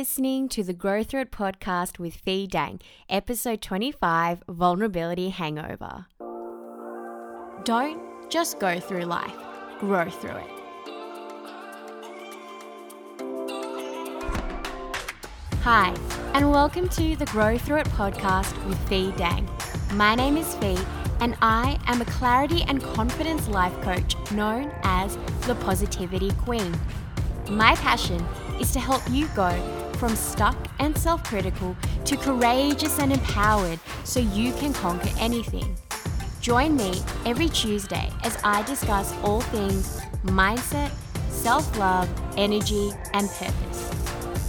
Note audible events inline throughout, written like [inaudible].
listening to the Grow Through It podcast with Fee Dang, episode 25 Vulnerability Hangover. Don't just go through life, grow through it. Hi, and welcome to the Grow Through It podcast with Fee Dang. My name is Fee, and I am a clarity and confidence life coach known as the Positivity Queen. My passion is to help you go from stuck and self critical to courageous and empowered so you can conquer anything. Join me every Tuesday as I discuss all things mindset, self love, energy, and purpose.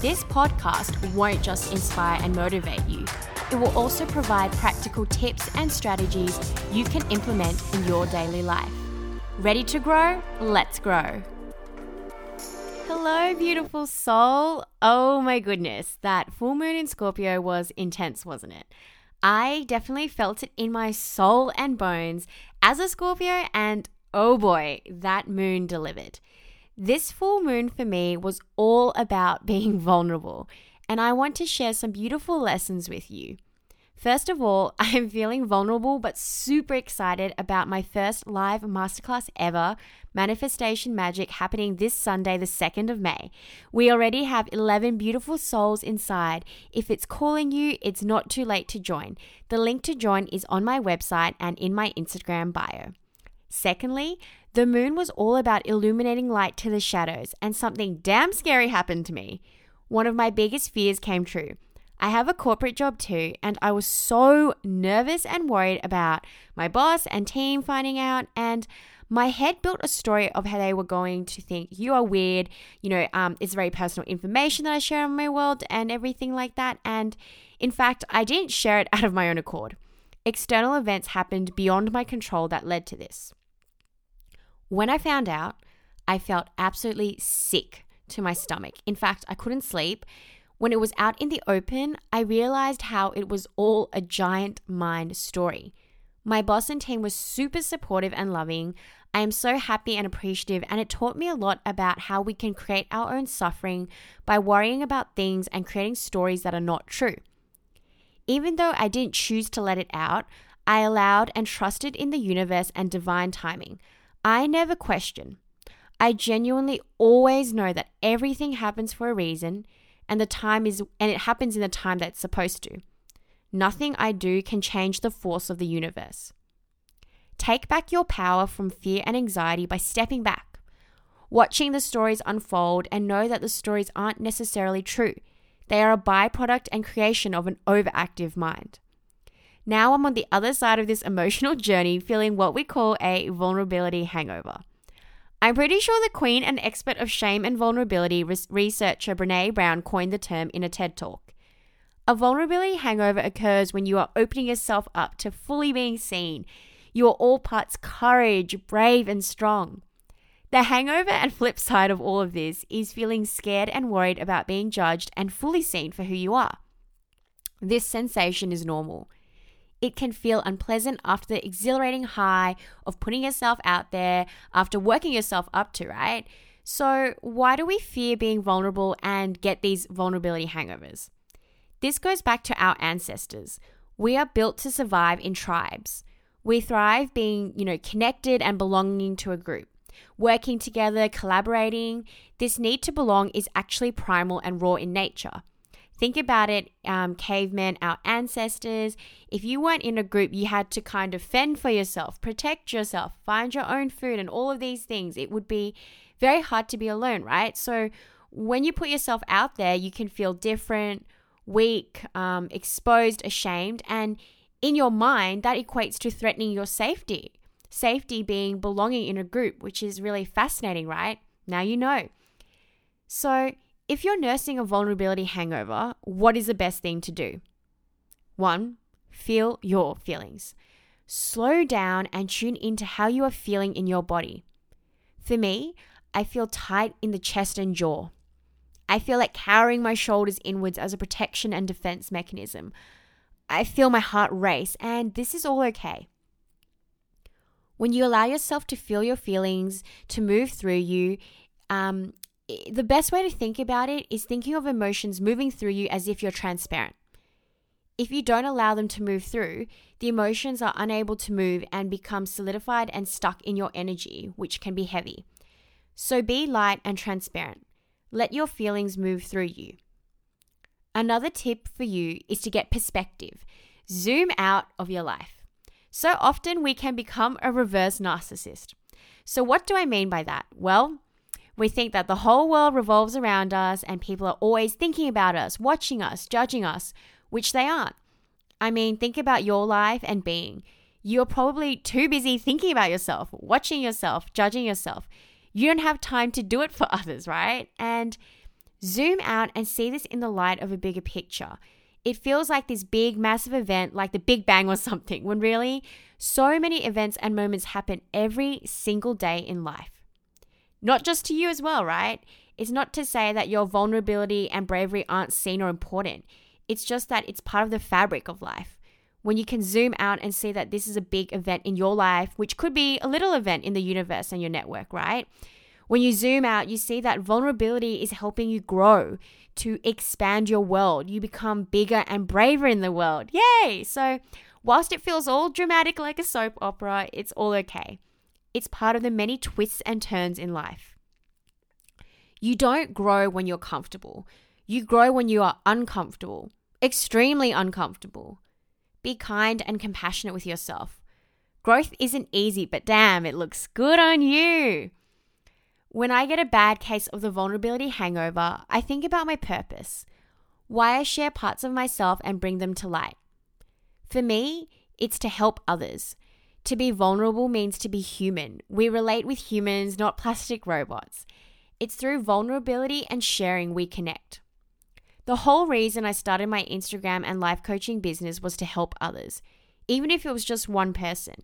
This podcast won't just inspire and motivate you, it will also provide practical tips and strategies you can implement in your daily life. Ready to grow? Let's grow. Hello, beautiful soul. Oh my goodness, that full moon in Scorpio was intense, wasn't it? I definitely felt it in my soul and bones as a Scorpio, and oh boy, that moon delivered. This full moon for me was all about [laughs] being vulnerable, and I want to share some beautiful lessons with you. First of all, [laughs] I am feeling vulnerable but super excited about my first live masterclass ever, Manifestation Magic, happening this Sunday, the 2nd of May. We already have 11 beautiful souls inside. If it's calling you, it's not too late to join. The link to join is on my website and in my Instagram bio. Secondly, the moon was all about illuminating light to the shadows, and something damn scary happened to me. One of my biggest fears came true. I have a corporate job too, and I was so nervous and worried about my boss and team finding out. And my head built a story of how they were going to think you are weird. You know, um, it's very personal information that I share in my world and everything like that. And in fact, I didn't share it [laughs] out of my own accord. External events happened beyond my control that led to this. When I found out, I felt absolutely sick to my stomach. In fact, I couldn't sleep. When it was out in the open, I realized how it was all a giant mind story. My boss and team were super supportive and loving. I am so happy and appreciative, and it taught me a lot about how we can create our own suffering by worrying about things and creating stories that are not true. Even though I didn't choose to let it out, I allowed and trusted in the universe and divine timing. I never question. I genuinely always know that everything happens for a reason and the time is and it happens in the time that it's supposed to. Nothing I do can change the force of the universe. Take back your power from fear and anxiety by stepping back, watching the stories unfold, and know that the stories aren't necessarily true. They are a byproduct and creation of an overactive mind. Now I'm on the other side of this emotional [laughs] journey, feeling what we call a vulnerability hangover. I'm pretty sure the queen and expert of shame and vulnerability researcher Brene Brown coined the term in a TED talk. A vulnerability hangover occurs when you are opening yourself up to fully being seen, you are all parts courage, brave, and strong. The hangover and flip side of all of this is feeling scared and worried about being judged and fully seen for who you are. This sensation is normal. It can feel unpleasant after the exhilarating high of putting yourself out there, after working yourself up to, right? So, why do we fear being vulnerable and get these vulnerability hangovers? This goes back to our ancestors. We are built to survive in tribes. We thrive being, you know, connected and belonging to a group. Working together, collaborating, this need to belong is actually primal and raw in nature. Think about it, um, cavemen, our ancestors. If you weren't in a group, you had to kind of fend for yourself, protect yourself, find your own food, and all of these things. It would be very hard to be alone, right? So when you put yourself out there, you can feel different, weak, um, exposed, ashamed, and in your mind, that equates to threatening your safety. Safety being belonging in a group, which is really fascinating, right? Now you know. So, if you're nursing a vulnerability hangover, what is the best thing to do? One, feel your feelings. Slow down and tune into how you are feeling in your body. For me, I feel tight in the chest and jaw. I feel like cowering my shoulders inwards as a protection and defense mechanism. I feel my heart race, and this is all okay. When you allow yourself to feel your feelings, to move through you, um, the best way to think about it is thinking of emotions moving through you as if you're transparent. If you don't allow them to move through, the emotions are unable to move and become solidified and stuck in your energy, which can be heavy. So be light and transparent. Let your feelings move through you. Another tip for you is to get perspective. Zoom out of your life. So often we can become a reverse narcissist. So, what do I mean by that? Well, we think that the whole world revolves around us and people are always thinking about us, watching us, judging us, which they aren't. I mean, think about your life and being. You're probably too busy thinking about yourself, watching yourself, judging yourself. You don't have time to do it for [laughs] others, right? And zoom out and see this in the light of a bigger picture. It feels like this big, massive event, like the Big Bang or [laughs] something, when really so many events and moments happen every single day in life. Not just to you as well, right? It's not to say that your vulnerability and bravery aren't seen or important. It's just that it's part of the fabric of life. When you can zoom out and see that this is a big event in your life, which could be a little event in the universe and your network, right? When you zoom out, you see that vulnerability is helping you grow, to expand your world. You become bigger and braver in the world. Yay! So, whilst it feels all dramatic like a soap opera, it's all okay. It's part of the many twists and turns in life. You don't grow when you're comfortable. You grow when you are uncomfortable, extremely uncomfortable. Be kind and compassionate with yourself. Growth isn't easy, but damn, it looks good on you. When I get a bad case of the vulnerability hangover, I think about my purpose, why I share parts of myself and bring them to light. For me, it's to help others. To be vulnerable means to be human. We relate with humans, not plastic robots. It's through vulnerability and sharing we connect. The whole reason I started my Instagram and life coaching business was to help others, even if it was just one person.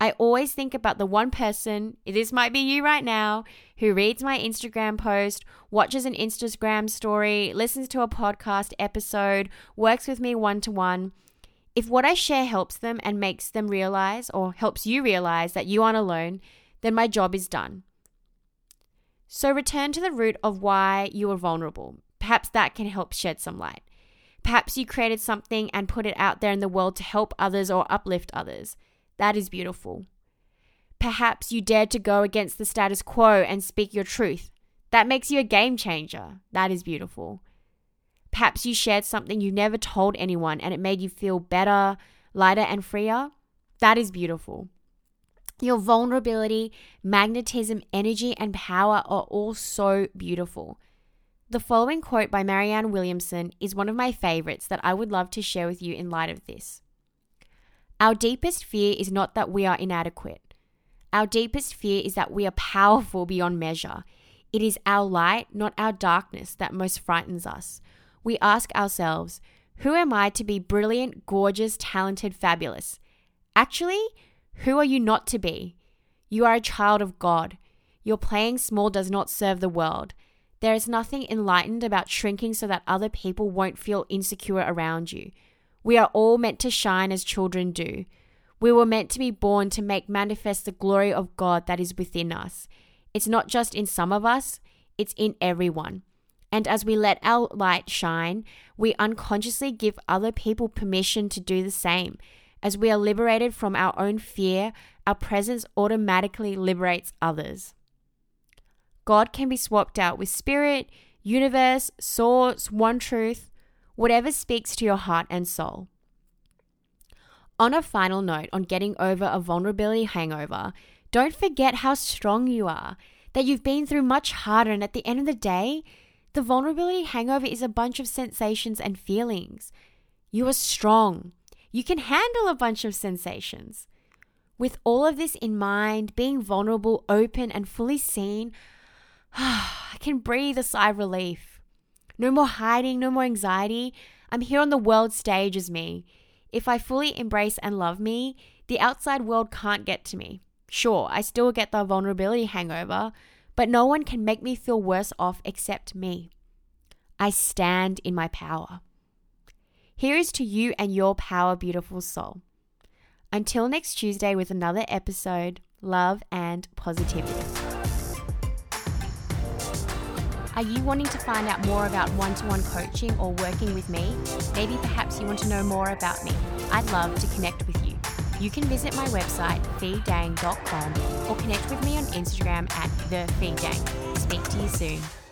I always think about the one person, this might be you right now, who reads my Instagram post, watches an Instagram story, listens to a podcast episode, works with me one to one. If what I share helps them and makes them realize or helps you realize that you aren't alone, then my job is done. So return to the root of why you are vulnerable. Perhaps that can help shed some light. Perhaps you created something and put it out there in the world to help others or uplift others. That is beautiful. Perhaps you dared to go against the status quo and speak your truth. That makes you a game changer. That is beautiful. Perhaps you shared something you never told anyone and it made you feel better, lighter, and freer. That is beautiful. Your vulnerability, magnetism, energy, and power are all so beautiful. The following quote by Marianne Williamson is one of my favorites that I would love to share with you in light of this. Our deepest fear is not that we are inadequate. Our deepest fear is that we are powerful beyond measure. It is our light, not our darkness, that most frightens us. We ask ourselves, who am I to be brilliant, gorgeous, talented, fabulous? Actually, who are you not to be? You are a child of God. Your playing small does not serve the world. There is nothing enlightened about shrinking so that other people won't feel insecure around you. We are all meant to shine as children do. We were meant to be born to make manifest the glory of God that is within us. It's not just in some of us, it's in everyone. And as we let our light shine, we unconsciously give other people permission to do the same. As we are liberated from our own fear, our presence automatically liberates others. God can be swapped out with spirit, universe, source, one truth, whatever speaks to your heart and soul. On a final note on getting over a vulnerability hangover, don't forget how strong you are, that you've been through much harder, and at the end of the day, the vulnerability hangover is a bunch of sensations and feelings. You are strong. You can handle a bunch of sensations. With all of this in mind, being vulnerable, open, and fully seen, [sighs] I can breathe a sigh of relief. No more hiding, no more anxiety. I'm here on the world stage as me. If I fully embrace and love me, the outside world can't get to me. Sure, I still get the vulnerability hangover, but no one can make me feel worse off except me. I stand in my power. Here is to you and your power, beautiful soul. Until next Tuesday with another episode, love and positivity. Are you wanting to find out more about one to one coaching or working with me? Maybe perhaps you want to know more about me. I'd love to connect with you. You can visit my website, feedang.com, or connect with me on Instagram at thefeedang. Speak to you soon.